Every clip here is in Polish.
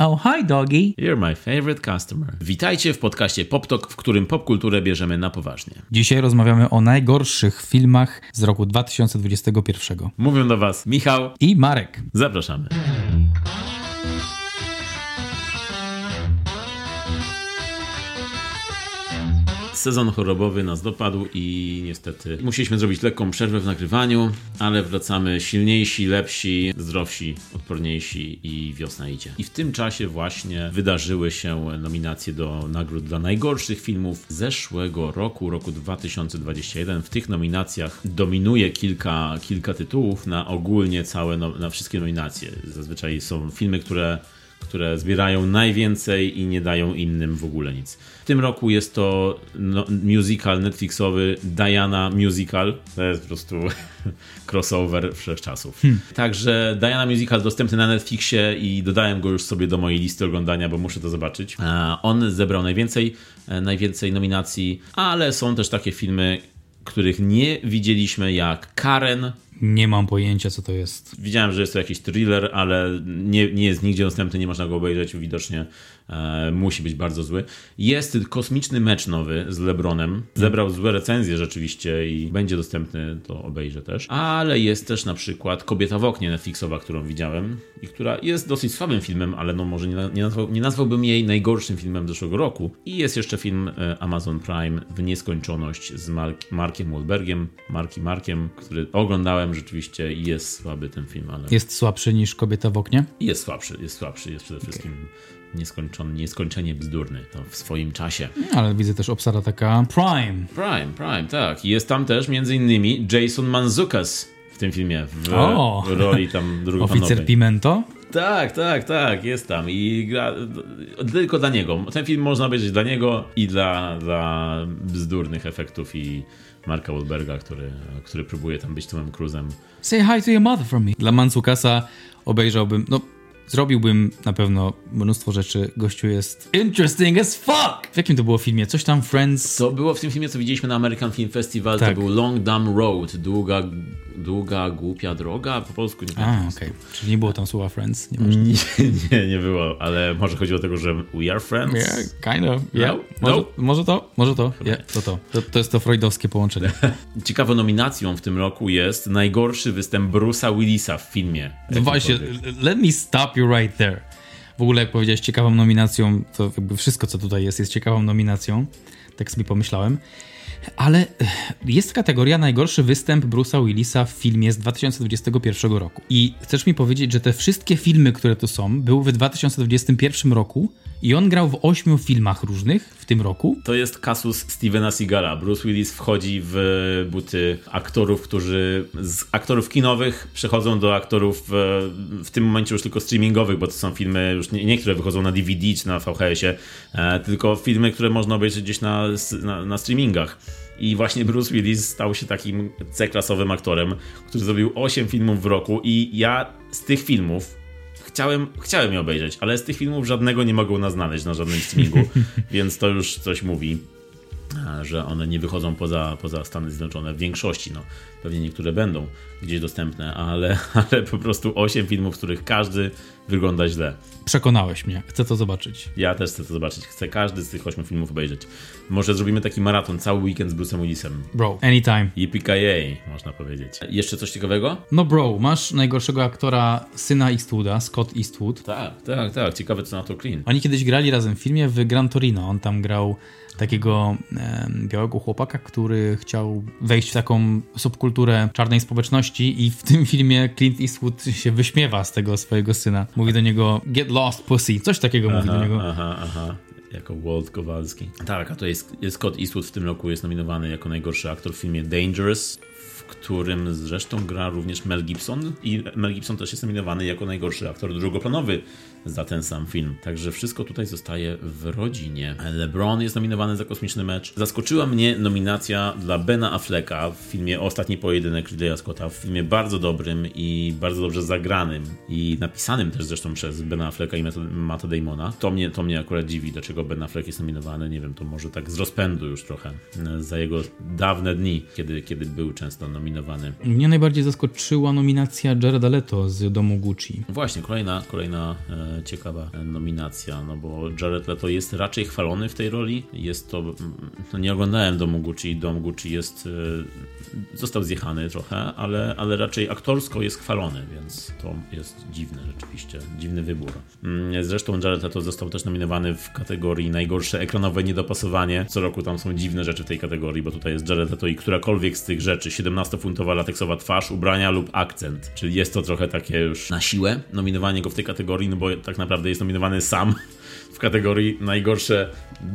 Oh, hi, doggy. You're my favorite customer. Witajcie w podcaście PopTok, w którym popkulturę bierzemy na poważnie. Dzisiaj rozmawiamy o najgorszych filmach z roku 2021. Mówią do Was Michał. I Marek. Zapraszamy. Sezon chorobowy nas dopadł i niestety musieliśmy zrobić lekką przerwę w nagrywaniu, ale wracamy silniejsi, lepsi, zdrowsi, odporniejsi i wiosna idzie. I w tym czasie właśnie wydarzyły się nominacje do nagród dla najgorszych filmów zeszłego roku, roku 2021. W tych nominacjach dominuje kilka, kilka tytułów na ogólnie całe, no, na wszystkie nominacje. Zazwyczaj są filmy, które które zbierają najwięcej i nie dają innym w ogóle nic. W tym roku jest to no, musical Netflixowy Diana Musical. To jest po prostu crossover wszechczasów. Hmm. Także Diana Musical dostępny na Netflixie i dodałem go już sobie do mojej listy oglądania, bo muszę to zobaczyć. On zebrał najwięcej, e, najwięcej nominacji, ale są też takie filmy, których nie widzieliśmy jak Karen, nie mam pojęcia, co to jest. Widziałem, że jest to jakiś thriller, ale nie, nie jest nigdzie dostępny, nie można go obejrzeć. Widocznie musi być bardzo zły. Jest kosmiczny mecz nowy z LeBronem. Zebrał złe recenzje rzeczywiście i będzie dostępny, to obejrzę też. Ale jest też na przykład Kobieta w oknie Netflixowa, którą widziałem i która jest dosyć słabym filmem, ale no może nie, nie, nazwał, nie nazwałbym jej najgorszym filmem zeszłego roku. I jest jeszcze film e, Amazon Prime w nieskończoność z Mark, Markiem Wahlbergiem, Marki Markiem, który oglądałem rzeczywiście i jest słaby ten film, ale... Jest słabszy niż Kobieta w oknie? Jest słabszy, jest słabszy, jest przede wszystkim okay. Nieskończony, nieskończenie bzdurny to w swoim czasie. Ale widzę też obsada taka Prime. Prime, Prime, tak. Jest tam też między innymi Jason Manzukas w tym filmie, w o! roli tam drugopanowej. Oficer Pimento? Tak, tak, tak, jest tam i gra tylko dla niego. Ten film można obejrzeć dla niego i dla, dla bzdurnych efektów i Marka Wahlberga, który, który próbuje tam być Tomem Cruzem. Say hi to your mother from me. Dla Mansukasa obejrzałbym, no zrobiłbym na pewno mnóstwo rzeczy. Gościu jest interesting as fuck! W jakim to było filmie? Coś tam Friends? To było w tym filmie, co widzieliśmy na American Film Festival. Tak. To był Long Dumb Road. Długa, długa, głupia droga. Po polsku nie wiem. A, okej. Okay. Czyli nie było tam słowa Friends? Nie, nie, nie, było. Ale może chodziło o tego, że we are friends? Yeah, kind of. Yeah. No? Może, no? może to? Może to? Yeah, to, to. to. To jest to freudowskie połączenie. Ciekawą nominacją w tym roku jest najgorszy występ Bruce'a Willisa w filmie. Właśnie, let me stop you right there. W ogóle, jak powiedziałeś, ciekawą nominacją, to jakby wszystko, co tutaj jest, jest ciekawą nominacją. Tak sobie pomyślałem. Ale eh, jest kategoria najgorszy występ Bruce'a Willisa w filmie z 2021 roku. I chcesz mi powiedzieć, że te wszystkie filmy, które tu są, były w 2021 roku i on grał w ośmiu filmach różnych w tym roku. To jest kasus Stevena Seagala. Bruce Willis wchodzi w buty aktorów, którzy z aktorów kinowych przechodzą do aktorów w, w tym momencie już tylko streamingowych, bo to są filmy już nie, niektóre wychodzą na DVD czy na VHS-ie, e, tylko filmy, które można obejrzeć gdzieś na, na, na streamingach. I właśnie Bruce Willis stał się takim C-klasowym aktorem, który zrobił 8 filmów w roku i ja z tych filmów chciałem, chciałem je obejrzeć, ale z tych filmów żadnego nie mogą nas znaleźć na żadnym streamingu, więc to już coś mówi że one nie wychodzą poza, poza Stany Zjednoczone w większości. No, pewnie niektóre będą gdzieś dostępne, ale, ale po prostu 8 filmów, w których każdy wygląda źle. Przekonałeś mnie, chcę to zobaczyć. Ja też chcę to zobaczyć, chcę każdy z tych 8 filmów obejrzeć. Może zrobimy taki maraton, cały weekend z Bruce'em Willisem. Bro, anytime. Yippee można powiedzieć. Jeszcze coś ciekawego? No bro, masz najgorszego aktora syna Eastwooda, Scott Eastwood. Tak, tak, tak, ciekawe co na to clean. Oni kiedyś grali razem w filmie w Gran Torino, on tam grał takiego białego chłopaka, który chciał wejść w taką subkulturę czarnej społeczności i w tym filmie Clint Eastwood się wyśmiewa z tego swojego syna. Mówi do niego get lost pussy, coś takiego aha, mówi do niego. Aha, aha jako Walt Kowalski. Tak, a to jest, jest Scott Eastwood w tym roku jest nominowany jako najgorszy aktor w filmie Dangerous którym zresztą gra również Mel Gibson i Mel Gibson też jest nominowany jako najgorszy aktor drugoplanowy za ten sam film. Także wszystko tutaj zostaje w rodzinie. LeBron jest nominowany za kosmiczny mecz. Zaskoczyła mnie nominacja dla Bena Afflecka w filmie Ostatni Pojedynek Ridleya Scotta, w filmie bardzo dobrym i bardzo dobrze zagranym i napisanym też zresztą przez Bena Afflecka i Matta Damona. To mnie, to mnie akurat dziwi, dlaczego Ben Affleck jest nominowany. Nie wiem, to może tak z rozpędu już trochę za jego dawne dni, kiedy, kiedy był często nominowany. Mnie najbardziej zaskoczyła nominacja Jareda Leto z Domu Gucci. Właśnie, kolejna, kolejna e, ciekawa nominacja, no bo Jared Leto jest raczej chwalony w tej roli. Jest to, no nie oglądałem Domu Gucci, Dom Gucci jest, został zjechany trochę, ale, ale raczej aktorsko jest chwalony, więc to jest dziwne rzeczywiście, dziwny wybór. Mm, zresztą Jared Leto został też nominowany w kategorii najgorsze ekranowe niedopasowanie. Co roku tam są dziwne rzeczy w tej kategorii, bo tutaj jest Jared Leto i którakolwiek z tych rzeczy, 17-funtowa lateksowa twarz, ubrania lub akcent. Czyli jest to trochę takie już na siłę nominowanie go w tej kategorii, no bo tak naprawdę jest nominowany sam w kategorii najgorsze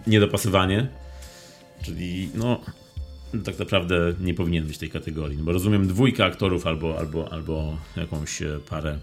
niedopasowanie. Czyli no tak naprawdę nie powinien być tej kategorii. No bo rozumiem dwójkę aktorów albo, albo, albo jakąś e, parę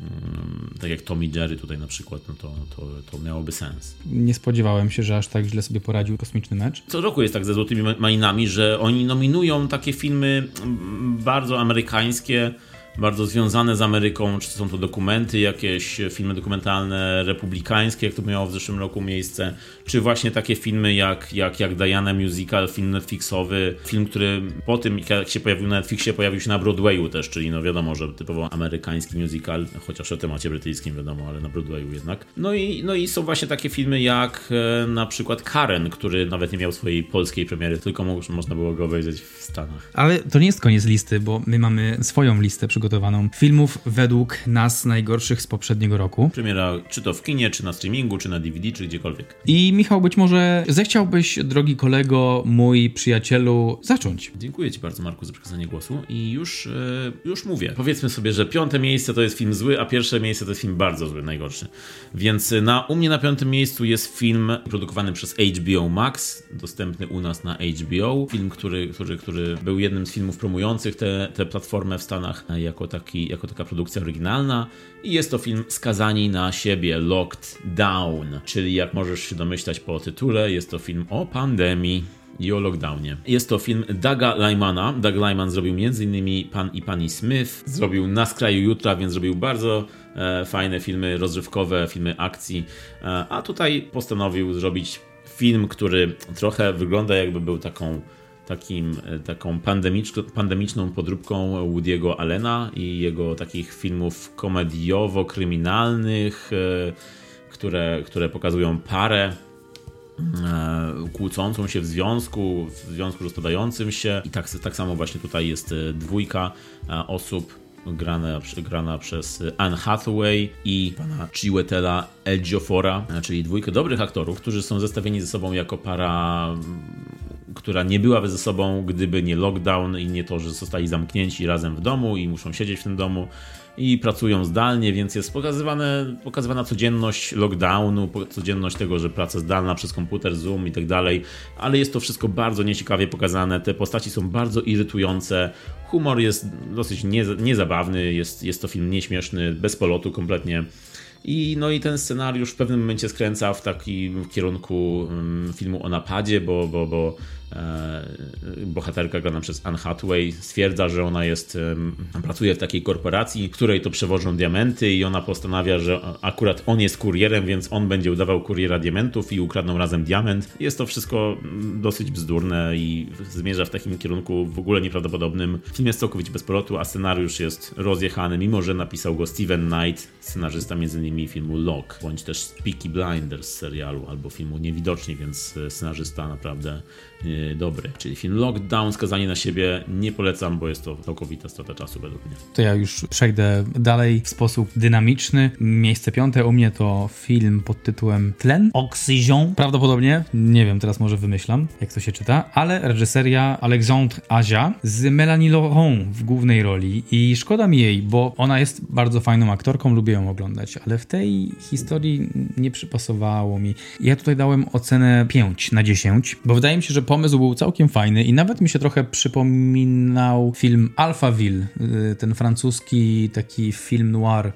mm, tak jak Tommy Jerry tutaj na przykład, no to, to, to miałoby sens. Nie spodziewałem się, że aż tak źle sobie poradził kosmiczny mecz. Co roku jest tak ze Złotymi Malinami, że oni nominują takie filmy mm, bardzo amerykańskie, bardzo związane z Ameryką, czy są to dokumenty, jakieś filmy dokumentalne republikańskie, jak to miało w zeszłym roku miejsce, czy właśnie takie filmy jak, jak, jak Diana Musical, film Netflixowy, film, który po tym jak się pojawił na Netflixie, pojawił się na Broadwayu też, czyli no wiadomo, że typowo amerykański musical, chociaż o temacie brytyjskim wiadomo, ale na Broadwayu jednak. No i, no i są właśnie takie filmy jak e, na przykład Karen, który nawet nie miał swojej polskiej premiery, tylko mo można było go obejrzeć w Stanach. Ale to nie jest koniec listy, bo my mamy swoją listę przygotowaną filmów według nas najgorszych z poprzedniego roku. Premiera czy to w kinie, czy na streamingu, czy na DVD, czy gdziekolwiek. I Michał, być może zechciałbyś, drogi kolego, mój przyjacielu, zacząć. Dziękuję Ci bardzo, Marku, za przekazanie głosu. I już, e, już mówię. Powiedzmy sobie, że piąte miejsce to jest film zły, a pierwsze miejsce to jest film bardzo zły, najgorszy. Więc na, u mnie na piątym miejscu jest film produkowany przez HBO Max, dostępny u nas na HBO. Film, który, który, który był jednym z filmów promujących tę platformę w Stanach jako, taki, jako taka produkcja oryginalna. I jest to film Skazani na siebie, Locked Down, czyli jak możesz się domyślać po tytule, jest to film o pandemii i o lockdownie. Jest to film Daga Lymana. Doug Lyman zrobił m.in. Pan i Pani Smith, zrobił Na skraju jutra, więc zrobił bardzo e, fajne filmy rozrywkowe, filmy akcji, e, a tutaj postanowił zrobić film, który trochę wygląda jakby był taką takim, e, taką pandemiczną podróbką Woody'ego Allena i jego takich filmów komediowo-kryminalnych, e, które, które pokazują parę e, kłócącą się w związku, w związku rozpadającym się. I tak, tak samo właśnie tutaj jest dwójka osób grana, grana przez Anne Hathaway i pana Chiwetel'a Ejiophora, czyli dwójkę dobrych aktorów, którzy są zestawieni ze sobą jako para która nie byłaby ze sobą, gdyby nie lockdown i nie to, że zostali zamknięci razem w domu i muszą siedzieć w tym domu i pracują zdalnie, więc jest pokazywane, pokazywana codzienność lockdownu, codzienność tego, że praca zdalna przez komputer, Zoom i tak dalej, ale jest to wszystko bardzo nieciekawie pokazane. Te postaci są bardzo irytujące. Humor jest dosyć nie, niezabawny, jest, jest to film nieśmieszny, bez polotu kompletnie. I, no i ten scenariusz w pewnym momencie skręca w takim kierunku um, filmu o napadzie, bo, bo, bo bohaterka grana przez Anne Hathaway stwierdza, że ona jest, pracuje w takiej korporacji, której to przewożą diamenty i ona postanawia, że akurat on jest kurierem, więc on będzie udawał kuriera diamentów i ukradną razem diament. Jest to wszystko mm, dosyć bzdurne i zmierza w takim kierunku w ogóle nieprawdopodobnym. Film jest całkowicie bez polotu, a scenariusz jest rozjechany, mimo że napisał go Steven Knight, scenarzysta m.in. filmu Lock, bądź też Peaky Blinders serialu albo filmu Niewidoczni, więc e, scenarzysta naprawdę E, dobry. Czyli film Lockdown, skazanie na siebie nie polecam, bo jest to całkowita strata czasu według mnie. To ja już przejdę dalej w sposób dynamiczny. Miejsce piąte u mnie to film pod tytułem Tlen. Oxygen. Prawdopodobnie, nie wiem, teraz może wymyślam, jak to się czyta, ale reżyseria Alexandre Aja z Melanie Laurent w głównej roli i szkoda mi jej, bo ona jest bardzo fajną aktorką, lubię ją oglądać, ale w tej historii nie przypasowało mi. Ja tutaj dałem ocenę 5 na 10, bo wydaje mi się, że pomysł był całkiem fajny i nawet mi się trochę przypominał film Alphaville, y, ten francuski taki film noir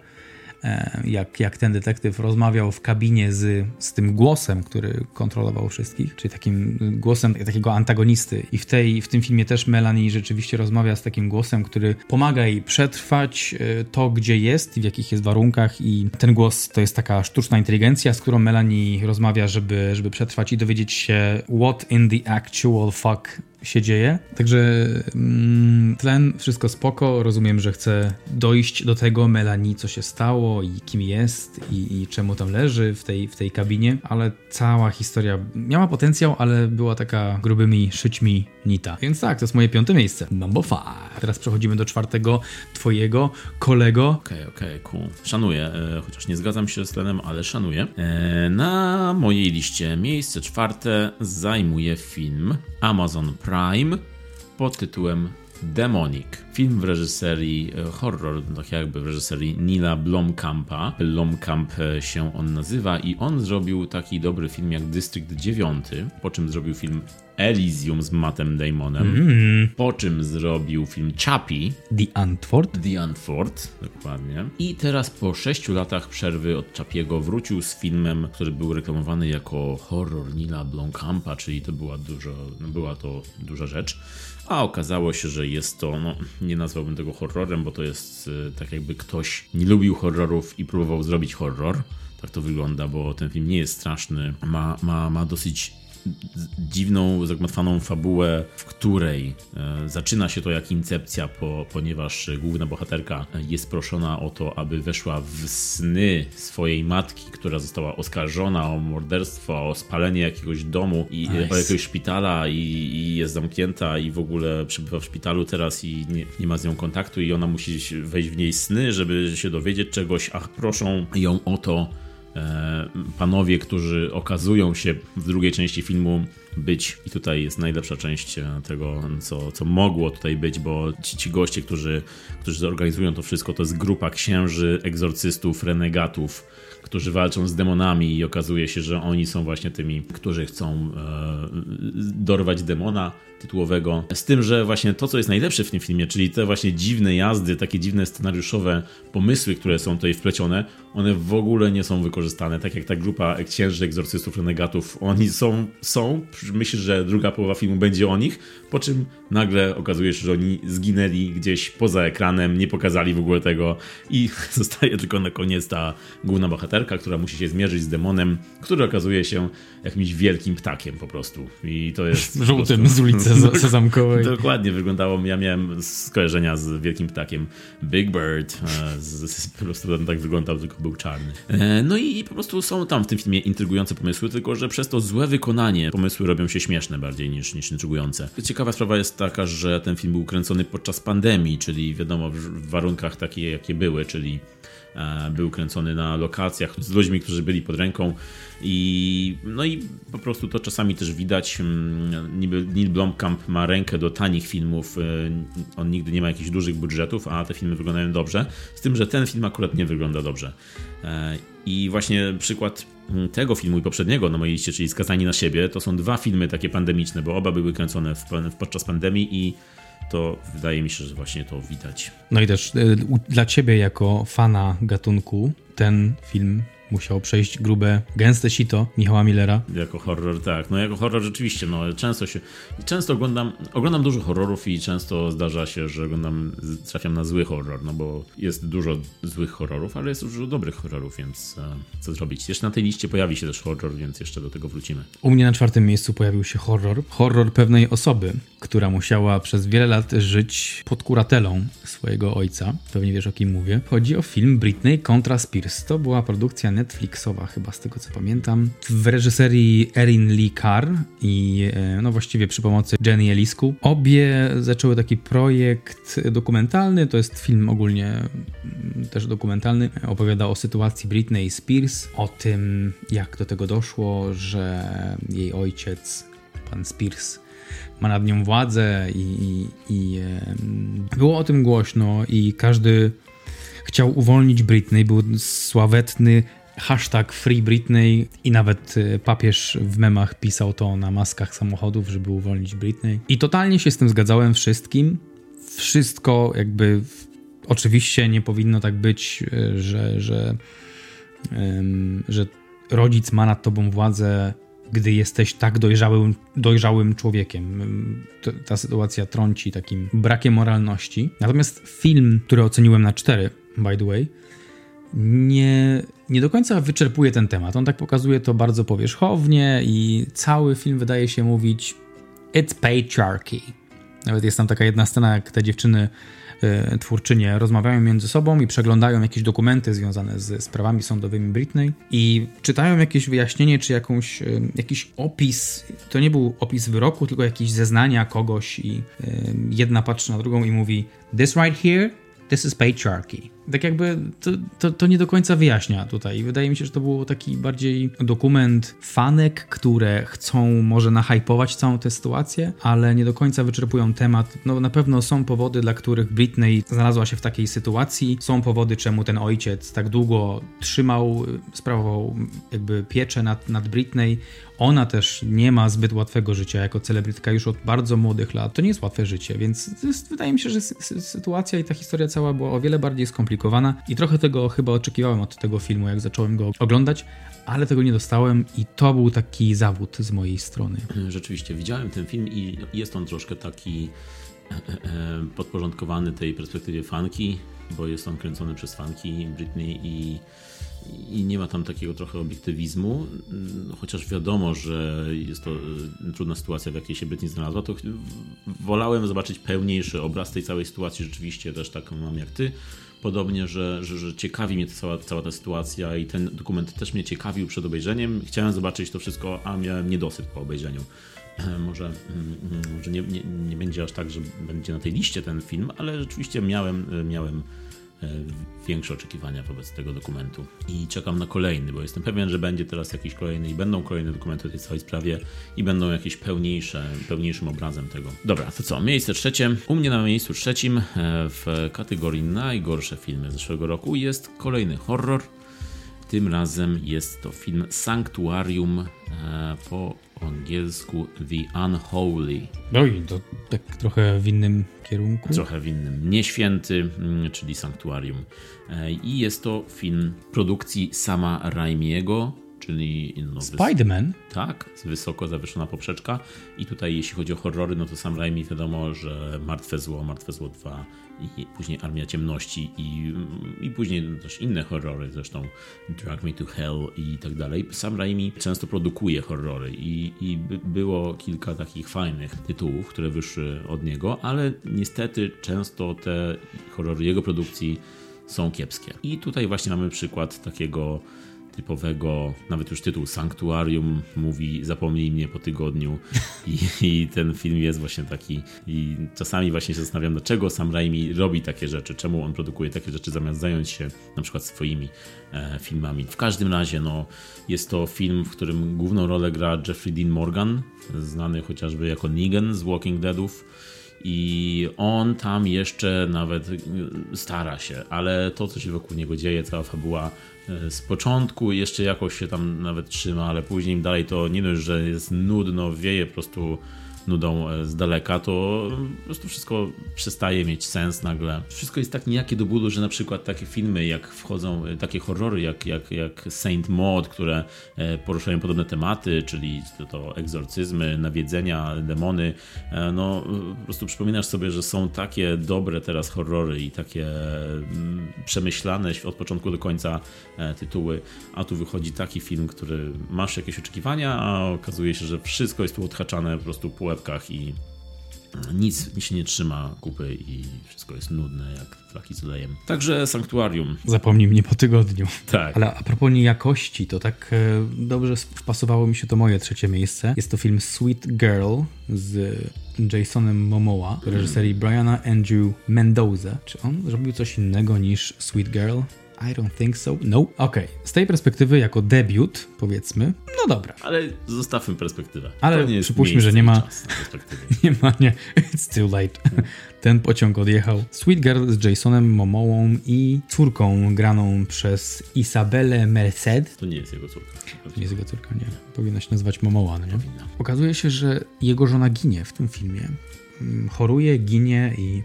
jak, jak ten detektyw rozmawiał w kabinie z, z tym głosem, który kontrolował wszystkich, czyli takim głosem takiego antagonisty. I w, tej, w tym filmie też Melanie rzeczywiście rozmawia z takim głosem, który pomaga jej przetrwać e, to, gdzie jest w jakich jest warunkach. I ten głos to jest taka sztuczna inteligencja, z którą Melanie rozmawia, żeby, żeby przetrwać i dowiedzieć się, what in the actual fuck się dzieje. Także mm, tlen, wszystko spoko. Rozumiem, że chce dojść do tego Melanie, co się stało i kim jest i, i czemu tam leży w tej, w tej kabinie, ale cała historia miała potencjał, ale była taka grubymi szyćmi nita. Więc tak, to jest moje piąte miejsce. Number five. Teraz przechodzimy do czwartego twojego kolego. Okej, okay, okej, okay, cool. Szanuję, e, chociaż nie zgadzam się z tlenem, ale szanuję. E, na mojej liście miejsce czwarte zajmuje film Amazon Prime pod tytułem Demonic. Film w reżyserii e, horror, tak jakby w reżyserii Nila Blomkampa. Blomkamp e, się on nazywa i on zrobił taki dobry film jak District 9, po czym zrobił film Elysium z Mattem Damonem, mm. po czym zrobił film Chappie. The Antwoord. The Antwoord, dokładnie. I teraz po sześciu latach przerwy od Chappiego wrócił z filmem, który był reklamowany jako horror Nila Blomkampa, czyli to była, dużo, była to duża rzecz. A okazało się, że jest to, no nie nazwałbym tego horrorem, bo to jest y, tak jakby ktoś nie lubił horrorów i próbował zrobić horror. Tak to wygląda, bo ten film nie jest straszny. Ma, ma, ma dosyć dziwną, zagmatwaną fabułę, w której e, zaczyna się to jak incepcja, po, ponieważ główna bohaterka jest proszona o to, aby weszła w sny swojej matki, która została oskarżona o morderstwo, o spalenie jakiegoś domu i nice. jakiegoś szpitala i, i, jest zamknięta i w ogóle przebywa w szpitalu teraz i nie, nie ma z nią kontaktu i ona musi wejść w niej sny, żeby się dowiedzieć czegoś, a proszą ją o to, panowie, którzy okazują się w drugiej części filmu być, i tutaj jest najlepsza część e, tego, co, co mogło tutaj być, bo ci, ci goście, którzy, którzy zorganizują to wszystko, to jest grupa księży, egzorcystów, renegatów, którzy walczą z demonami i okazuje się, że oni są właśnie tymi, którzy chcą e, dorwać demona tytułowego. Z tym, że właśnie to, co jest najlepsze w tym filmie, czyli te właśnie dziwne jazdy, takie dziwne scenariuszowe pomysły, które są tutaj wplecione, one w ogóle nie są wykorzystane. Tak jak ta grupa księży, egzorcystów, renegatów, oni są, są, myślę, że druga połowa filmu będzie o nich, po czym nagle okazuje się, że oni zginęli gdzieś poza ekranem, nie pokazali w ogóle tego i zostaje tylko na koniec ta główna bohaterka, która musi się zmierzyć z demonem, który okazuje się jakimś wielkim ptakiem po prostu. I to jest... Żółtym prostu... z ulicy Sezamkowej. Dokładnie wyglądało, ja miałem skojarzenia z wielkim ptakiem Big Bird, e, z, z, po prostu on tak wyglądał, tylko był czarny. E, no i po prostu są tam w tym filmie intrygujące pomysły, tylko że przez to złe wykonanie pomysły robią się śmieszne bardziej niż, niż intrygujące. Ciekawa sprawa jest taka, że ten film był kręcony podczas pandemii, czyli wiadomo w warunkach takie jakie były, czyli był kręcony na lokacjach z ludźmi, którzy byli pod ręką i no i po prostu to czasami też widać. Mm, niby Neil Blomkamp ma rękę do tanich filmów, y, on nigdy nie ma jakichś dużych budżetów, a te filmy wyglądają dobrze. Z tym, że ten film akurat nie wygląda dobrze. E, I właśnie przykład mm, tego filmu i poprzedniego na mojej liście, czyli Skazani na siebie, to są dwa filmy takie pandemiczne, bo oba były kręcone w, podczas pandemii i to wydaje mi się, że właśnie to widać. No i też y, dla ciebie jako fana gatunku ten film musiał przejść grube, gęste sito Michała Millera. Jako horror, tak. No jako horror rzeczywiście, no często się, często oglądam, oglądam dużo horrorów i często zdarza się, że oglądam, trafiam na zły horror, no bo jest dużo złych horrorów, ale jest dużo dobrych horrorów, więc e, co zrobić? Jeszcze na tej liście pojawi się też horror, więc jeszcze do tego wrócimy. U mnie na czwartym miejscu pojawił się horror. Horror pewnej osoby, która musiała przez wiele lat żyć pod kuratelą swojego ojca. Pewnie wiesz o kim mówię. Chodzi o film Britney kontra Spears. To była produkcja Netflixowa chyba z tego co pamiętam. W reżyserii Erin Lee Carr i e, no właściwie przy pomocy Jenny Elisku. Obie zaczęły taki projekt dokumentalny. To jest film ogólnie mm, też dokumentalny. Opowiada o sytuacji Britney Spears, o tym jak do tego doszło, że jej ojciec, pan Spears, ma nad nią władzę i, i, i było o tym głośno i każdy chciał uwolnić Britney. Był sławetny hashtag Free Britney i nawet e, papież w memach pisał to na maskach samochodów, żeby uwolnić Britney. I totalnie się z tym zgadzałem wszystkim. Wszystko jakby oczywiście nie powinno tak być, e, że, że, że rodzic ma nad tobą władzę gdy jesteś tak dojrzałym, dojrzałym człowiekiem. Ta sytuacja trąci takim brakiem moralności. Natomiast film, który oceniłem na 4, by the way, nie, nie do końca wyczerpuje ten temat. On tak pokazuje to bardzo powierzchownie i cały film wydaje się mówić It's patriarchy. Nawet jest tam taka jedna scena, jak te dziewczyny y, twórczynie rozmawiają między sobą i przeglądają jakieś dokumenty związane z sprawami sądowymi Britney i czytają jakieś wyjaśnienie czy jakąś, y, jakiś opis. To nie był opis wyroku, tylko jakieś zeznania kogoś i y, jedna patrzy na drugą i mówi This right here, this is patriarchy tak jakby to, to, to, nie do końca wyjaśnia tutaj. Wydaje mi się, że to był taki bardziej dokument fanek, które chcą może nahypować całą tę sytuację, ale nie do końca wyczerpują temat. No na pewno są powody, dla których Britney znalazła się w takiej sytuacji. Są powody, czemu ten ojciec tak długo trzymał, sprawował jakby pieczę nad, nad Britney. Ona też nie ma zbyt łatwego życia jako celebrytka już od bardzo młodych lat. To nie jest łatwe życie, więc jest, wydaje mi się, że sytuacja i ta historia cała była o wiele bardziej skomplikowana i trochę tego chyba oczekiwałem od tego filmu, jak zacząłem go oglądać, ale tego nie dostałem i to był taki zawód z mojej strony. Rzeczywiście, widziałem ten film i jest on troszkę taki e, e, e, podporządkowany tej perspektywie fanki, bo jest on kręcony przez fanki Britney i i nie ma tam takiego trochę obiektywizmu, chociaż wiadomo, że jest to e, trudna sytuacja, w jakiej się Britney znalazła, to wolałem zobaczyć pełniejszy obraz tej całej sytuacji, rzeczywiście też taką mam jak ty, podobnie, że, że, że ciekawi mnie cała, cała ta sytuacja i ten dokument też mnie ciekawił przed obejrzeniem. Chciałem zobaczyć to wszystko, a miałem niedosyt po obejrzeniu. Może, mm, może nie, nie, nie będzie aż tak, że będzie na tej liście ten film, ale rzeczywiście miałem, miałem E, większe oczekiwania wobec tego dokumentu. I czekam na kolejny, bo jestem pewien, że będzie teraz jakiś kolejny i będą kolejne dokumenty o tej całej sprawie i będą jakieś pełniejsze, pełniejszym obrazem tego. Dobra, to co? Miejsce trzecie. U mnie na miejscu trzecim e, w kategorii najgorsze filmy zeszłego roku jest kolejny horror. Tym razem jest to film Sanctuarium e, po angielsku The Unholy. Oj, to tak trochę w innym kierunku. Trochę w innym. Nieświęty, mm, czyli Sanktuarium. E, I jest to film produkcji sama Raimiego, czyli... No, Spider-Man? Tak, wysoko zawieszona poprzeczka. I tutaj jeśli chodzi o horrory, no to sam Raimi wiadomo, że Martwe Zło, Martwe Zło 2 i później Armia Ciemności i, i później też inne horrory, zresztą Drag Me to Hell i tak dalej. Sam Raimi często produkuje horrory i, i było kilka takich fajnych tytułów, które wyszły od niego, ale niestety często te horrory jego produkcji są kiepskie. I tutaj właśnie mamy przykład takiego typowego, nawet już tytuł Sanktuarium mówi zapomnij mnie po tygodniu I, i, ten film jest właśnie taki i czasami właśnie się zastanawiam, dlaczego sam Raimi robi takie rzeczy, czemu on produkuje takie rzeczy zamiast zająć się na przykład swoimi e, filmami. W każdym razie no, jest to film, w którym główną rolę gra Jeffrey Dean Morgan, znany chociażby jako Negan z Walking Deadów i on tam jeszcze nawet stara się, ale to, co się wokół niego dzieje, cała fabuła z początku jeszcze jakoś się tam nawet trzyma, ale później dalej to nie dość, że jest nudno, wieje po prostu nudą e, z daleka, to po prostu wszystko przestaje mieć sens nagle. Wszystko jest tak nijakie do bólu, że na przykład takie filmy, jak wchodzą, e, takie horrory jak, jak, jak Saint Maud, które e, poruszają podobne tematy, czyli to, to egzorcyzmy, nawiedzenia, demony, no po prostu przypominasz sobie, że są takie dobre teraz horrory i takie mm, przemyślane od początku do końca tytuły, a tu wychodzi taki film, który masz jakieś oczekiwania, a okazuje się, że wszystko jest tu odhaczane po prostu pół i nic mi się nie trzyma kupy i wszystko jest nudne jak flaki olejem. Także Sanktuarium. Zapomnij mnie po tygodniu. Tak. Ale a propos jakości, to tak e, dobrze wpasowało mi się to moje trzecie miejsce. Jest to film Sweet Girl z Jasonem Momoa w reżyserii Briana Andrew Mendoza. Czy on zrobił coś innego niż Sweet Girl? I don't think so. No. Okej, okay. z tej perspektywy, jako debiut, powiedzmy, no dobra. Ale zostawmy perspektywę. Ale przypuśćmy, że nie ma. Nie ma, nie. It's too late. Ten pociąg odjechał. Sweet Girl z Jasonem Momołą i córką graną przez Isabelle Merced. To nie jest jego córka. To nie jest jego córka, nie. Powinna się nazywać Momoła, no nie? Powinna. Okazuje się, że jego żona ginie w tym filmie. Mm, choruje, ginie i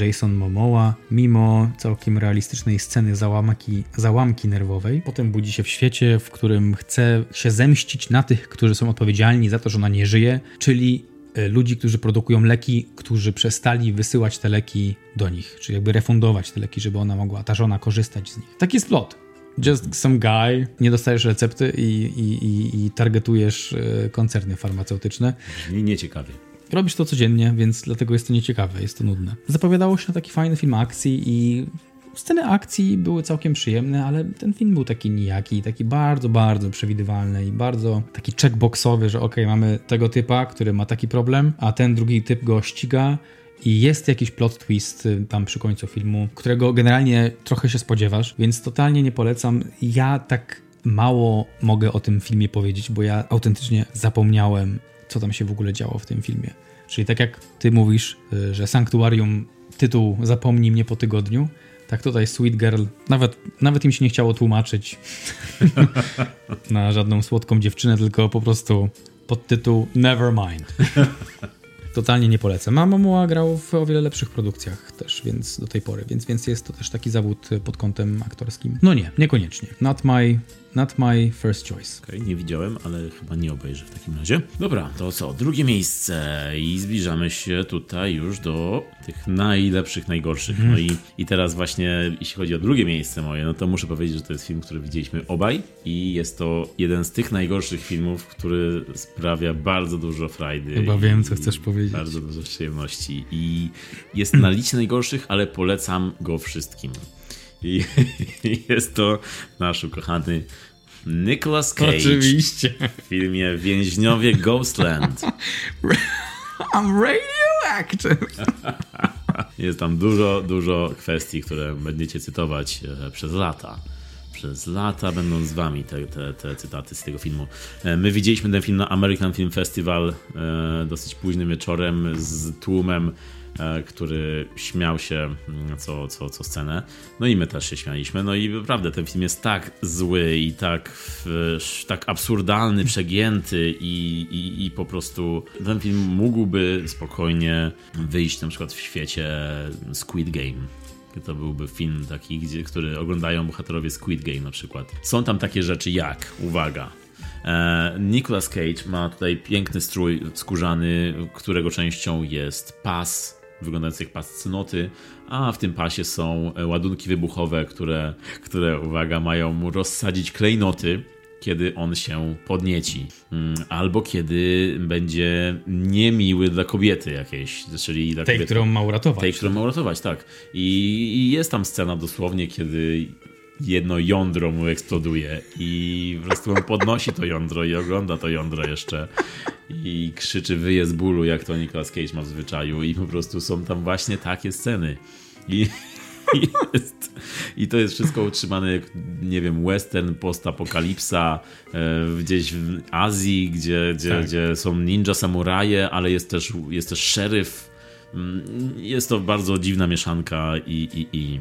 Jason Momoa, mimo całkiem realistycznej sceny załamki, załamki nerwowej, potem budzi się w świecie, w którym chce się zemścić na tych, którzy są odpowiedzialni za to, że ona nie żyje, czyli e, ludzi, którzy produkują leki, którzy przestali wysyłać te leki do nich, czyli jakby refundować te leki, żeby ona mogła, ta żona, korzystać z nich. Taki jest plot. Just some guy, nie dostajesz recepty i, i, i, i targetujesz e, koncerny farmaceutyczne. Nie, nieciekawie. Robisz to codziennie, więc dlatego jest to nieciekawe, jest to nudne. Zapowiadało się na taki fajny film akcji i sceny akcji były całkiem przyjemne, ale ten film był taki nijaki, taki bardzo, bardzo przewidywalny i bardzo taki checkboxowy, że ok, mamy tego typa, który ma taki problem, a ten drugi typ go ściga i jest jakiś plot twist y, tam przy końcu filmu, którego generalnie trochę się spodziewasz, więc totalnie nie polecam. Ja tak mało mogę o tym filmie powiedzieć, bo ja autentycznie zapomniałem, co tam się w ogóle działo w tym filmie. Czyli tak jak ty mówisz, y, że Sanktuarium tytuł Zapomnij mnie po tygodniu, tak tutaj Sweet Girl, nawet, nawet im się nie chciało tłumaczyć na żadną słodką dziewczynę, tylko po prostu pod tytuł Nevermind. Totalnie nie polecam. Mama Momoa grał w o wiele lepszych produkcjach też, więc do tej pory, więc, więc jest to też taki zawód pod kątem aktorskim. No nie, niekoniecznie. Not my Not my first choice. Okej, okay, nie widziałem, ale chyba nie obejrzę w takim razie. Dobra, to co? Drugie miejsce i zbliżamy się tutaj już do tych najlepszych, najgorszych. No i, i teraz właśnie, jeśli chodzi o drugie miejsce moje, no to muszę powiedzieć, że to jest film, który widzieliśmy obaj i jest to jeden z tych najgorszych filmów, który sprawia bardzo dużo frajdy. Chyba wiem, co chcesz powiedzieć. Bardzo dużo przyjemności i jest na liście najgorszych, ale polecam go wszystkim. I jest to nasz ukochany Nicolas Cage. Oczywiście. W filmie Więźniowie Ghostland. I'm radioactive. Jest tam dużo, dużo kwestii, które będziecie cytować e, przez lata. Przez lata będą z wami te, te, te cytaty z tego filmu. E, my widzieliśmy ten film na American Film Festival e, dosyć późnym wieczorem z tłumem który śmiał się mm, co, co, co scenę. No i my też się śmialiśmy. No i naprawdę ten film jest tak zły i tak, tak absurdalny, przegięty i, i, i po prostu ten film mógłby spokojnie wyjść na przykład w świecie Squid Game. To byłby film taki, gdzie, który oglądają bohaterowie Squid Game na przykład. Są tam takie rzeczy jak, uwaga, e, Nicolas Cage ma tutaj piękny strój skórzany, którego częścią jest pas wyglądających pas cnoty, a w tym pasie są e, ładunki wybuchowe, które, które uwaga, mają mu rozsadzić klejnoty, kiedy on się podnieci, mm, albo kiedy będzie niemiły dla kobiety jakiejś, czyli dla tej, kobiety, którą ma uratować. Tej, którą ma uratować, tak. I, I jest tam scena dosłownie, kiedy jedno jądro mu eksploduje i po prostu on podnosi to jądro i ogląda to jądro jeszcze i krzyczy wyje z bólu, jak to Nicolas Cage ma w zwyczaju i po prostu są tam właśnie takie sceny. I, i, jest, i to jest wszystko utrzymane jak, nie wiem, western, postapokalipsa, e, gdzieś w Azji, gdzie, gdzie, tak. gdzie są ninja samuraje, ale jest też, jest też szeryf. Mm, jest to bardzo dziwna mieszanka i, i, i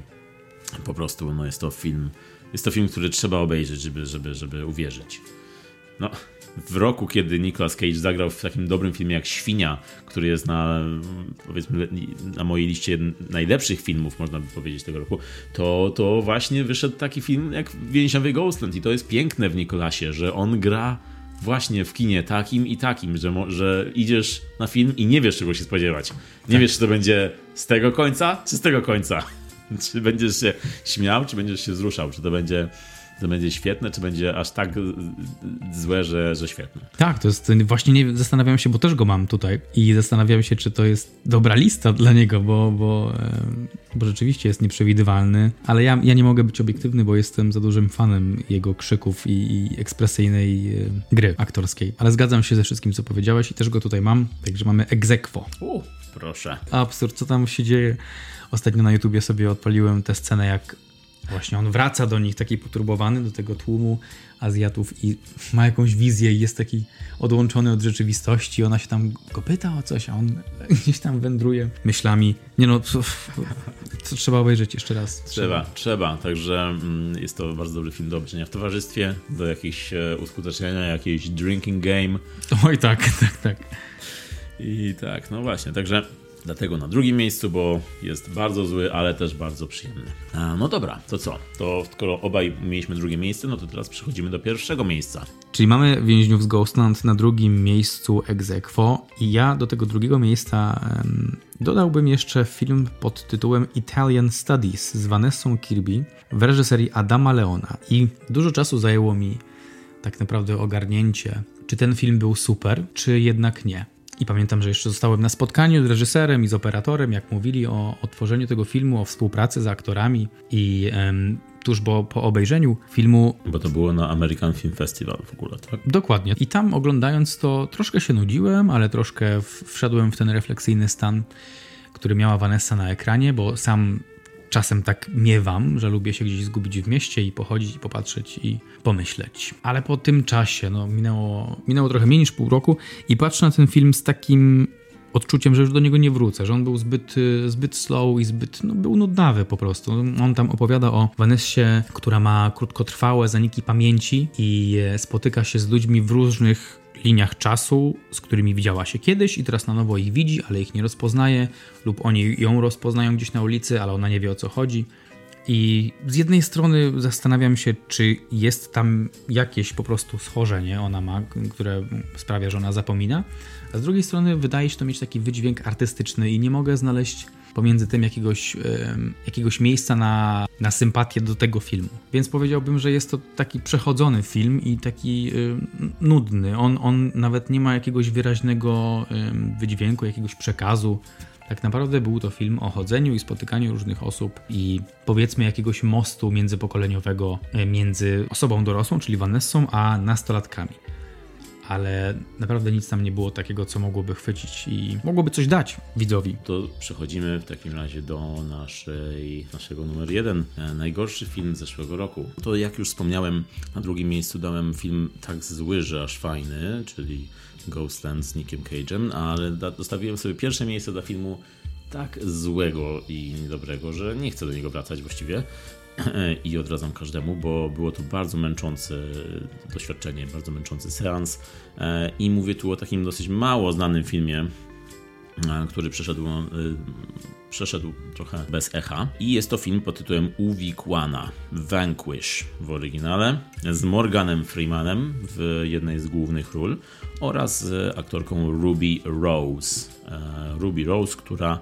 po prostu no, jest to film, jest to film, który trzeba obejrzeć, żeby, żeby, żeby uwierzyć. No, w roku, kiedy Nicolas Cage zagrał w takim dobrym filmie jak Świnia, który jest na, powiedzmy, na mojej liście najlepszych filmów, można by powiedzieć, tego roku, to, to właśnie wyszedł taki film jak Więźniowy Ghostland i to jest piękne w Nicolasie, że on gra właśnie w kinie takim i takim, że, że idziesz na film i nie wiesz, czego się spodziewać. Nie tak. wiesz, czy to będzie z tego końca, czy z tego końca. Czy będziesz się śmiał, czy będziesz się wzruszał, czy to będzie to będzie świetne, czy będzie aż tak złe, że, że świetne. Tak, to jest właśnie nie zastanawiam się, bo też go mam tutaj i zastanawiam się, czy to jest dobra lista dla niego, bo, bo, bo rzeczywiście jest nieprzewidywalny, ale ja, ja nie mogę być obiektywny, bo jestem za dużym fanem jego krzyków i, i ekspresyjnej e, gry aktorskiej. Ale zgadzam się ze wszystkim, co powiedziałeś i też go tutaj mam, także mamy egzekwo. proszę. Absurd, co tam się dzieje? Ostatnio na YouTubie sobie odpaliłem tę scenę, jak Właśnie on wraca do nich taki poturbowany, do tego tłumu Azjatów i ma jakąś wizję i jest taki odłączony od rzeczywistości. Ona się tam go pyta o coś, a on gdzieś tam wędruje myślami. Nie no, co, co trzeba obejrzeć jeszcze raz. Trzeba, trzeba. trzeba. Także mm, jest to bardzo dobry film do obejrzenia w towarzystwie, do jakiejś e, uskutecznienia, jakiejś drinking game. Oj tak, tak, tak. I tak, no właśnie, także Dlatego na drugim miejscu, bo jest bardzo zły, ale też bardzo przyjemny. A, no dobra, to co? To skoro obaj mieliśmy drugie miejsce, no to teraz przechodzimy do pierwszego miejsca. Czyli mamy więźniów z Ghostland na drugim miejscu ex aequo i ja do tego drugiego miejsca um, dodałbym jeszcze film pod tytułem Italian Studies z Vanessą Kirby w reżyserii Adama Leona i dużo czasu zajęło mi tak naprawdę ogarnięcie, czy ten film był super, czy jednak nie. I pamiętam, że jeszcze zostałem na spotkaniu z reżyserem i z operatorem, jak mówili o, o tworzeniu tego filmu, o współpracy z aktorami i em, tuż po, po obejrzeniu filmu. Bo to było na American Film Festival w ogóle, tak? Dokładnie. I tam oglądając to troszkę się nudziłem, ale troszkę wszedłem w ten refleksyjny stan, który miała Vanessa na ekranie, bo sam czasem tak miewam, że lubię się gdzieś zgubić w mieście i pochodzić, i popatrzeć i pomyśleć. Ale po tym czasie, no minęło, minęło trochę mniej niż pół roku i patrzę na ten film z takim odczuciem, że już do niego nie wrócę, że on był zbyt, zbyt slow i zbyt, no, był nudnawy po prostu. On tam opowiada o Vanessie, która ma krótkotrwałe zaniki pamięci i spotyka się z ludźmi w różnych liniach czasu, z którymi widziała się kiedyś i teraz na nowo ich widzi, ale ich nie rozpoznaje, lub oni ją rozpoznają gdzieś na ulicy, ale ona nie wie o co chodzi. I z jednej strony zastanawiam się, czy jest tam jakieś po prostu schorzenie ona ma, które sprawia, że ona zapomina, a z drugiej strony wydaje się to mieć taki wydźwięk artystyczny i nie mogę znaleźć pomiędzy tym jakiegoś, jakiegoś miejsca na, na sympatię do tego filmu. Więc powiedziałbym, że jest to taki przechodzony film i taki nudny. On, on nawet nie ma jakiegoś wyraźnego wydźwięku, jakiegoś przekazu. Tak naprawdę był to film o chodzeniu i spotykaniu różnych osób i powiedzmy jakiegoś mostu międzypokoleniowego między osobą dorosłą, czyli Vanessą, a nastolatkami ale naprawdę nic tam nie było takiego, co mogłoby chwycić i mogłoby coś dać widzowi. To przechodzimy w takim razie do naszej, naszego numer jeden. E, najgorszy film zeszłego roku. To jak już wspomniałem, na drugim miejscu dałem film tak zły, że aż fajny, czyli Ghostland z Nickiem Cage'em, ale dostawiłem sobie pierwsze miejsce dla filmu tak złego i niedobrego, że nie chcę do niego wracać właściwie. i odradzam każdemu, bo było to bardzo męczące doświadczenie, bardzo męczący seans. E, I mówię tu o takim dosyć mało znanym filmie, e, który przeszedł, e, przeszedł trochę bez echa. I jest to film pod tytułem Uwikłana, Vanquish w oryginale, z Morganem Freemanem w jednej z głównych ról oraz z aktorką Ruby Rose. Ruby Rose, która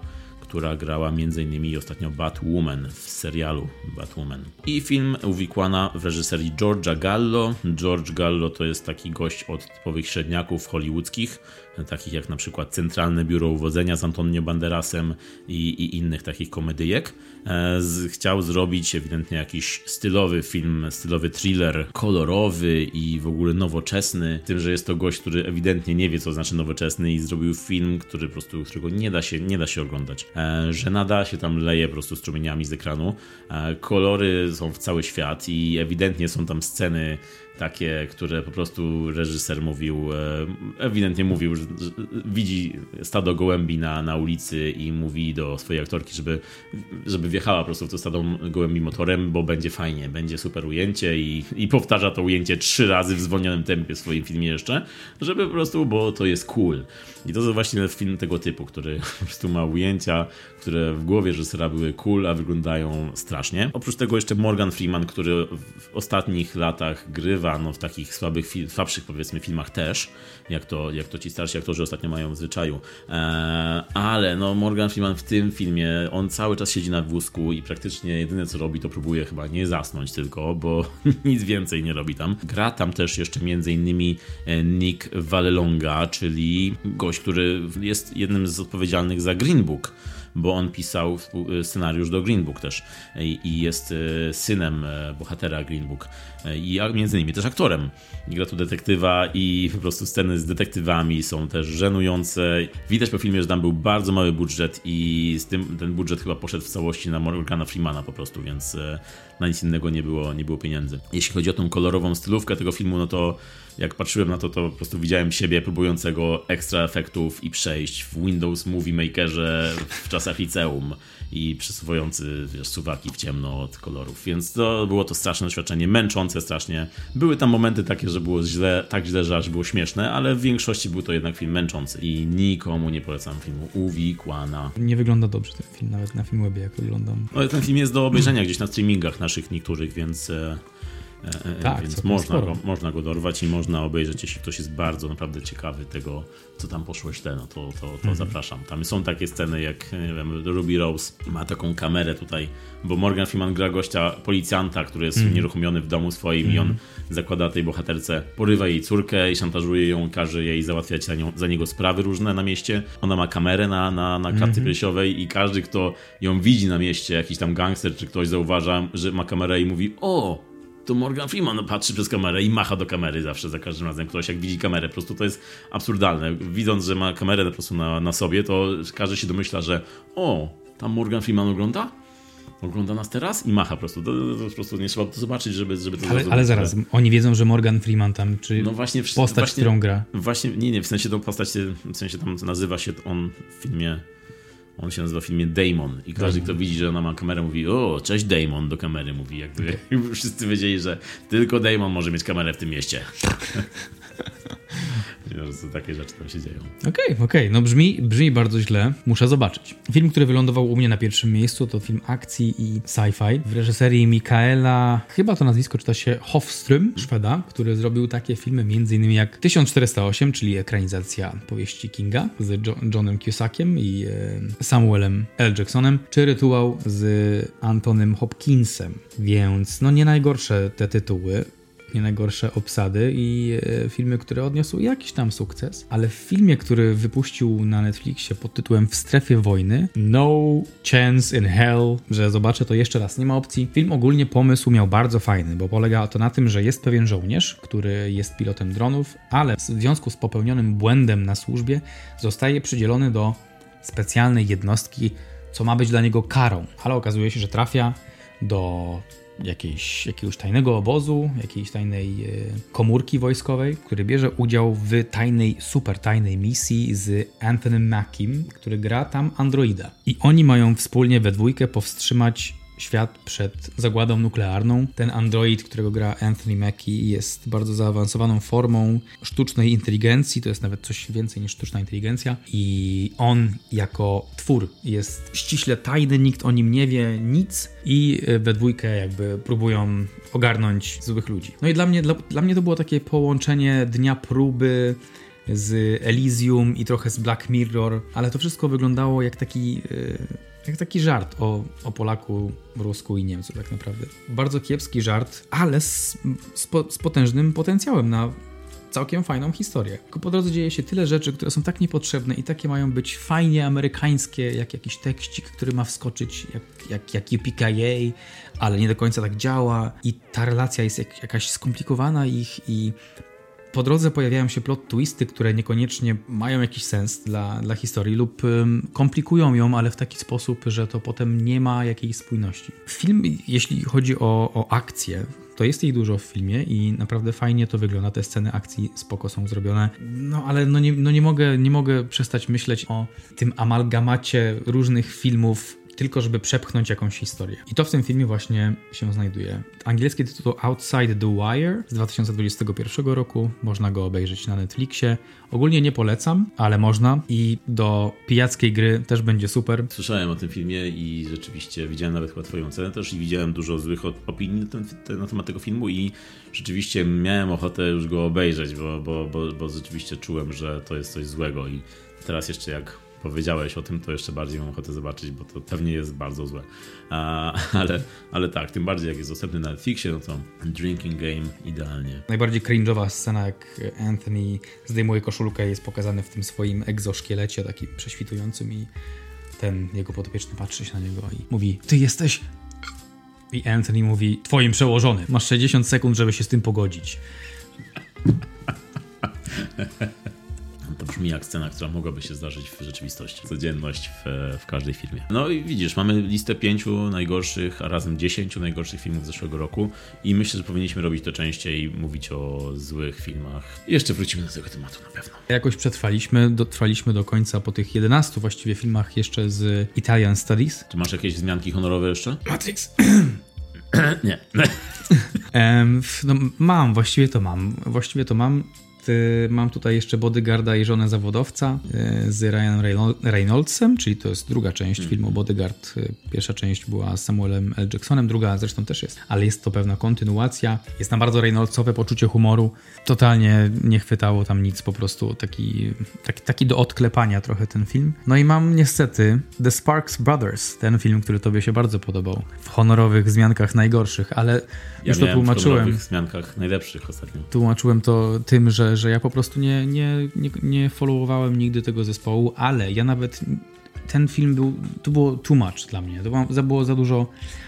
która grała m.in. ostatnio Batwoman w serialu Batwoman. I film uwikłana w reżyserii George'a Gallo. George Gallo to jest taki gość od typowych średniaków hollywoodzkich, takich jak na przykład Centralne Biuro Uwodzenia z Antonio Banderasem i, i innych takich komedyjek. E, chciał zrobić ewidentnie jakiś stylowy film, stylowy thriller, kolorowy i w ogóle nowoczesny. Tym, że jest to gość, który ewidentnie nie wie, co znaczy nowoczesny i zrobił film, który po prostu, którego nie da się, nie da się oglądać. E, że nada się tam leje po prostu strumieniami z ekranu. E, kolory są w cały świat i ewidentnie są tam sceny takie, które po prostu reżyser mówił, e, ewidentnie mówił, że widzi stado gołębi na, na ulicy i mówi do swojej aktorki, żeby, żeby wjechała po prostu w to stado gołębi motorem, bo będzie fajnie, będzie super ujęcie i, i powtarza to ujęcie trzy razy w zwolnionym tempie w swoim filmie jeszcze, żeby po prostu, bo to jest cool. I to jest właśnie film tego typu, który po prostu ma ujęcia, które w głowie reżysera były cool, a wyglądają strasznie. Oprócz tego jeszcze Morgan Freeman, który w ostatnich latach grywa no, w takich słabych, słabszych powiedzmy filmach też, jak to, jak to ci starsi aktorzy ostatnio mają w zwyczaju. Eee, ale no Morgan Freeman w tym filmie, on cały czas siedzi na wózku i praktycznie jedyne co robi to próbuje chyba nie zasnąć tylko, bo nic więcej nie robi tam. Gra tam też jeszcze między innymi e, Nick Vallelonga, czyli gość, który jest jednym z odpowiedzialnych za Green Book bo on pisał scenariusz do Green Book też i jest e, synem e, bohatera Green Book i między innymi też aktorem. Gra tu detektywa i po prostu sceny z detektywami są też żenujące. Widać po filmie, że tam był bardzo mały budżet i z tym ten budżet chyba poszedł w całości na Morgana Freemana po prostu, więc e, na nic innego nie było, nie było pieniędzy. Jeśli chodzi o tą kolorową stylówkę tego filmu, no to jak patrzyłem na to, to po prostu widziałem siebie próbującego ekstra efektów i przejść w Windows Movie Makerze w czasach liceum i przesuwający wiesz, suwaki w ciemno od kolorów. Więc to było to straszne doświadczenie, męczące strasznie. Były tam momenty takie, że było źle, tak źle, że aż było śmieszne, ale w większości był to jednak film męczący i nikomu nie polecam filmu Uwikłana. Nie wygląda dobrze ten film, nawet na Filmwebie jak oglądam. No, ten film jest do obejrzenia gdzieś na streamingach naszych niektórych, więc... E, E, tak, więc można go, można go dorwać i można obejrzeć, jeśli ktoś jest bardzo naprawdę ciekawy tego, co tam poszło źle, no to, to, to mhm. zapraszam. Tam są takie sceny jak, nie wiem, Ruby Rose ma taką kamerę tutaj, bo Morgan Freeman gra gościa, policjanta, który jest mhm. nieruchomiony w domu swoim i on mhm. zakłada tej bohaterce, porywa jej córkę i szantażuje ją, każe jej załatwiać za, nią, za niego sprawy różne na mieście. Ona ma kamerę na, na, na klatce piersiowej i każdy, kto ją widzi na mieście, jakiś tam gangster czy ktoś zauważa, że ma kamerę i mówi o, to Morgan Freeman patrzy przez kamerę i macha do kamery zawsze, za każdym razem ktoś jak widzi kamerę. Po prostu to jest absurdalne. Widząc, że ma kamerę po prostu na, na sobie, to każdy się domyśla, że o, tam Morgan Freeman ogląda? Ogląda nas teraz i macha po prostu. To, to, to po prostu nie trzeba to zobaczyć, żeby, żeby to ale, ale zaraz, oni wiedzą, że Morgan Freeman tam, czy no właśnie, postać, właśnie, którą gra. Właśnie, nie, nie, w sensie tą postać, w sensie tam nazywa się on w filmie on się nazywa w filmie Damon i każdy, kto widzi, że ona ma kamerę, mówi o, cześć Damon, do kamery mówi. Jakby wszyscy wiedzieli, że tylko Damon może mieć kamerę w tym mieście. takie rzeczy tam się dzieją. Okej, okay, okej. Okay. No brzmi, brzmi bardzo źle. Muszę zobaczyć. Film, który wylądował u mnie na pierwszym miejscu, to film akcji i sci-fi w reżyserii Mikaela, chyba to nazwisko czyta się Hofström, Szweda, który zrobił takie filmy m.in. jak 1408, czyli ekranizacja powieści Kinga z jo Johnem Cusackiem i e, Samuelem L. Jacksonem, czy Rytuał z Antonym Hopkinsem. Więc no nie najgorsze te tytuły nie najgorsze obsady i e, filmy, które odniosły jakiś tam sukces, ale w filmie, który wypuścił na Netflixie pod tytułem W strefie wojny, No Chance in Hell, że zobaczę to jeszcze raz, nie ma opcji. Film ogólnie pomysł miał bardzo fajny, bo polega to na tym, że jest pewien żołnierz, który jest pilotem dronów, ale w związku z popełnionym błędem na służbie zostaje przydzielony do specjalnej jednostki, co ma być dla niego karą, ale okazuje się, że trafia do jakiejś, jakiegoś tajnego obozu, jakiejś tajnej e, komórki wojskowej, który bierze udział w tajnej, super tajnej misji z Anthony Mackiem, który gra tam androida. I oni mają wspólnie we dwójkę powstrzymać świat przed zagładą nuklearną. Ten android, którego gra Anthony Mackie, jest bardzo zaawansowaną formą sztucznej inteligencji, to jest nawet coś więcej niż sztuczna inteligencja i on jako twór jest ściśle tajny, nikt o nim nie wie nic i we dwójkę jakby próbują ogarnąć złych ludzi. No i dla mnie, dla, dla mnie to było takie połączenie dnia próby z Elysium i trochę z Black Mirror, ale to wszystko wyglądało jak taki e, jak taki żart o, o Polaku, Rusku i Niemcu tak naprawdę. Bardzo kiepski żart, ale z, z, po, z potężnym potencjałem na całkiem fajną historię. Tylko po drodze dzieje się tyle rzeczy, które są tak niepotrzebne i takie mają być fajnie amerykańskie, jak jakiś tekścik, który ma wskoczyć, jak, jak, jak UPKA, ale nie do końca tak działa i ta relacja jest jak, jakaś skomplikowana ich i po drodze pojawiają się plot twisty, które niekoniecznie mają jakiś sens dla, dla historii lub um, komplikują ją, ale w taki sposób, że to potem nie ma jakiejś spójności. Film, jeśli chodzi o, o akcję, to jest jej dużo w filmie i naprawdę fajnie to wygląda. Te sceny akcji spoko są zrobione. No ale no nie, no nie, mogę, nie mogę przestać myśleć o tym amalgamacie różnych filmów tylko żeby przepchnąć jakąś historię. I to w tym filmie właśnie się znajduje. Angielski tytuł Outside the Wire z 2021 roku. Można go obejrzeć na Netflixie. Ogólnie nie polecam, ale można i do pijackiej gry też będzie super. Słyszałem o tym filmie i rzeczywiście widziałem nawet chyba twoją cenę też i widziałem dużo złych opinii na, ten, na temat tego filmu i rzeczywiście miałem ochotę już go obejrzeć, bo, bo, bo, bo rzeczywiście czułem, że to jest coś złego i teraz jeszcze jak powiedziałeś o tym, to jeszcze bardziej mam ochotę zobaczyć, bo to pewnie jest bardzo złe. A, ale, ale tak, tym bardziej jak jest dostępny na Netflixie, no to Drinking Game idealnie. Najbardziej cringe'owa scena, jak Anthony zdejmuje koszulkę jest pokazany w tym swoim egzoszkielecie, taki prześwitującym i ten jego podopieczny patrzy się na niego i mówi, ty jesteś... I Anthony mówi, twoim przełożony, masz 60 sekund, żeby się z tym pogodzić. To brzmi jak scena, która mogłaby się zdarzyć w rzeczywistości. Codzienność w, w każdej filmie. No i widzisz, mamy listę pięciu najgorszych, a razem dziesięciu najgorszych filmów zeszłego roku i myślę, że powinniśmy robić to częściej, mówić o złych filmach. Jeszcze wrócimy do tego tematu na pewno. Jakoś przetrwaliśmy, dotrwaliśmy do końca po tych 11 właściwie filmach jeszcze z Italian Studies. Czy masz jakieś wzmianki honorowe jeszcze? Matrix. Nie. um, no, mam, właściwie to mam. Właściwie to mam Y, mam tutaj jeszcze Bodyguarda i żonę zawodowca y, z Ryanem Reynoldsem, czyli to jest druga część mm. filmu Bodyguard. Y, pierwsza część była z Samuelem L. Jacksonem, druga zresztą też jest, ale jest to pewna kontynuacja. Jest tam bardzo Reynoldsowe poczucie humoru. Totalnie nie chwytało tam nic, po prostu taki, taki, taki do odklepania trochę ten film. No i mam niestety The Sparks Brothers, ten film, który tobie się bardzo podobał. W honorowych zmiankach najgorszych, ale ja już to tłumaczyłem. W zmiankach najlepszych ostatnio. Tłumaczyłem to tym, że, że ja po prostu nie, nie, nie, nie followowałem nigdy tego zespołu, ale ja nawet ten film był, to było too much dla mnie. To było za dużo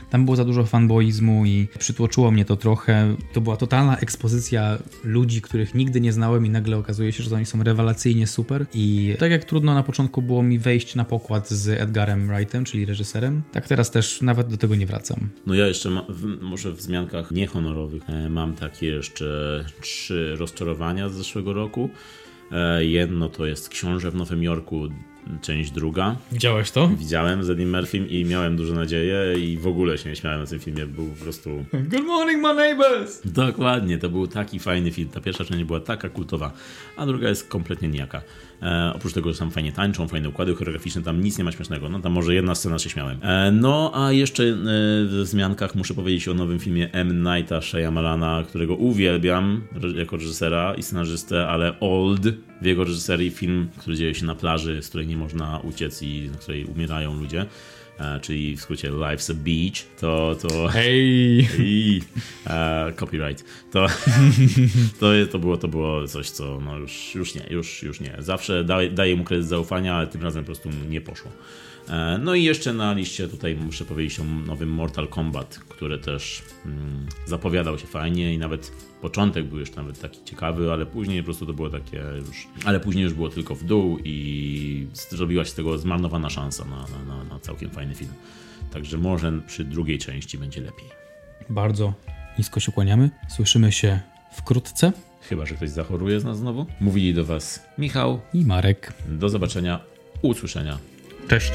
tam było za dużo fanboizmu i przytłoczyło mnie to trochę. To była totalna ekspozycja ludzi, których nigdy nie znałem i nagle okazuje się, że oni są rewelacyjnie super. I tak jak trudno na początku było mi wejść na pokład z Edgarem Wrightem, czyli reżyserem, tak teraz też nawet do tego nie wracam. No ja jeszcze ma, w, może w wzmiankach niehonorowych e, mam takie jeszcze trzy rozczarowania z zeszłego roku. E, jedno to jest Książę w Nowym Jorku część druga. Widziałeś to? Widziałem z Eddie Murphym i miałem duże nadzieje i w ogóle się nie śmiałem na tym filmie, był po prostu... Good morning my neighbors! Dokładnie, to był taki fajny film. Ta pierwsza część była taka kultowa, a druga jest kompletnie nijaka. E, oprócz tego, że tam fajnie tańczą, fajne układy choreograficzne, tam nic nie ma śmiesznego. No tam może jedna scena się śmiałem. E, no a jeszcze e, w zmiankach muszę powiedzieć o nowym filmie M. Nighta Shyamalana, którego uwielbiam jako reżysera i scenarzystę, ale Old w jego reżyserii film, który dzieje się na plaży, z której nie można uciec i na której umierają ludzie. E, czyli w skrócie Life's a Beach, to... to Hej! E, copyright. To, to, to, było, to było coś, co no już, już nie, już, już nie. Zawsze daję, daję mu kredyt zaufania, ale tym razem po prostu nie poszło. E, no i jeszcze na liście tutaj muszę powiedzieć o nowym Mortal Kombat, który też mm, zapowiadał się fajnie i nawet początek był już nawet taki ciekawy, ale później po prostu to było takie już, ale później już było tylko w dół i zrobiła się z tego zmarnowana szansa na, na, na, na całkiem fajny film. Także może przy drugiej części będzie lepiej. Bardzo nisko się kłaniamy. Słyszymy się wkrótce. Chyba, że ktoś zachoruje z nas znowu. Mówili do Was Michał i Marek. Do zobaczenia, usłyszenia Cześć.